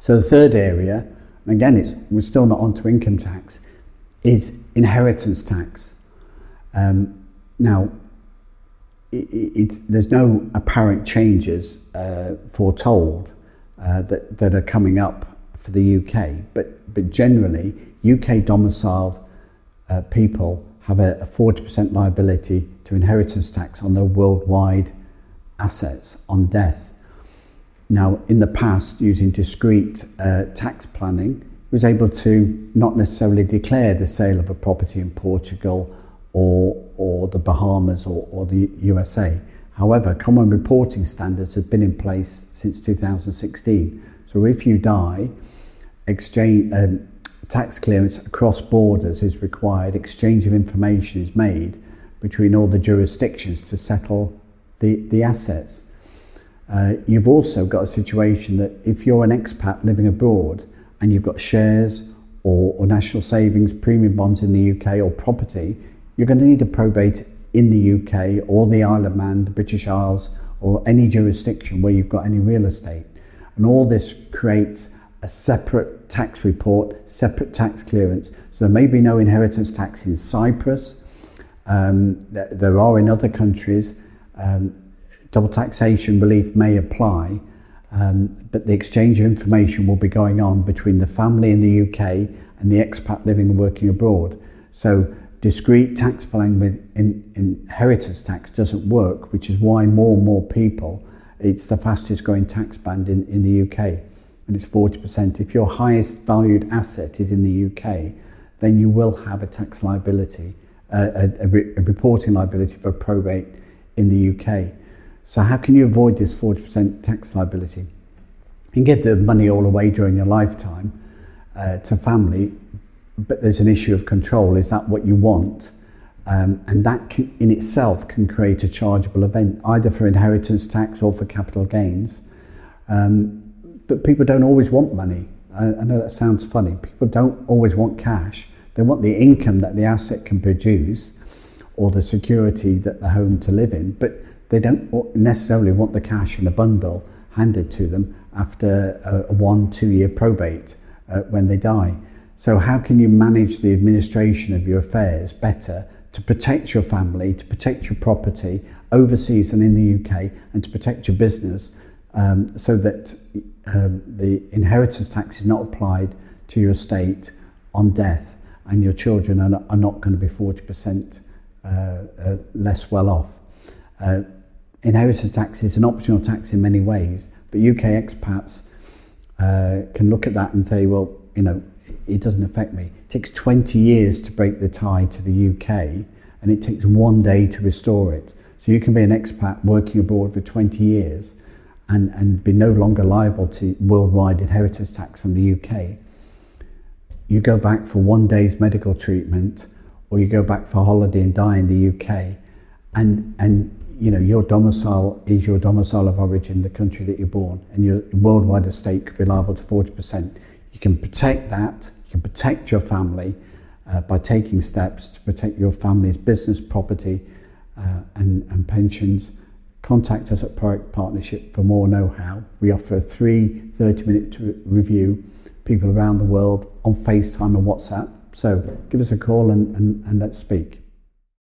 So the third area, and again, it's, we're still not onto income tax, is inheritance tax. Um, now, it, it, there's no apparent changes uh, foretold uh, that, that are coming up for the UK, but, but generally, UK domiciled uh, people have a, a 40% liability to inheritance tax on their worldwide assets on death. Now, in the past, using discreet uh, tax planning, was able to not necessarily declare the sale of a property in Portugal or, or the Bahamas or, or the USA. However, common reporting standards have been in place since 2016. So if you die, exchange, um, tax clearance across borders is required, exchange of information is made between all the jurisdictions to settle the, the assets. Uh, you've also got a situation that if you're an expat living abroad and you've got shares or, or national savings, premium bonds in the UK or property, you're going to need a probate in the UK or the Isle of Man, the British Isles, or any jurisdiction where you've got any real estate. And all this creates a separate tax report, separate tax clearance. So there may be no inheritance tax in Cyprus. Um, there are in other countries. Um, double taxation relief may apply, um, but the exchange of information will be going on between the family in the UK and the expat living and working abroad. So discreet tax planning with in, inheritance tax doesn't work, which is why more and more people, it's the fastest growing tax band in, in the UK and it's 40%. If your highest valued asset is in the UK, then you will have a tax liability, uh, a, a, re- a reporting liability for probate in the UK. So how can you avoid this 40% tax liability? and give the money all away during your lifetime uh, to family, but there's an issue of control. Is that what you want? Um, and that can, in itself can create a chargeable event, either for inheritance tax or for capital gains. Um, but people don't always want money. I, I know that sounds funny. People don't always want cash. They want the income that the asset can produce or the security that the home to live in, but they don't necessarily want the cash in a bundle handed to them after a, a one, two year probate uh, when they die. So, how can you manage the administration of your affairs better to protect your family, to protect your property overseas and in the UK, and to protect your business um, so that um, the inheritance tax is not applied to your estate on death and your children are not, are not going to be 40% uh, uh, less well off. Inheritance tax is an optional tax in many ways, but UK expats uh, can look at that and say, well, you know, it doesn't affect me. It takes 20 years to break the tie to the UK and it takes one day to restore it. So you can be an expat working abroad for 20 years and, and be no longer liable to worldwide inheritance tax from the UK. You go back for one day's medical treatment or you go back for holiday and die in the UK and, and you know, your domicile is your domicile of origin, the country that you're born, and your worldwide estate could be liable to 40%. You can protect that, you can protect your family uh, by taking steps to protect your family's business, property, uh, and, and pensions contact us at Product Partnership for more know-how. We offer a three 30-minute review, people around the world on FaceTime and WhatsApp. So give us a call and, and, and let's speak.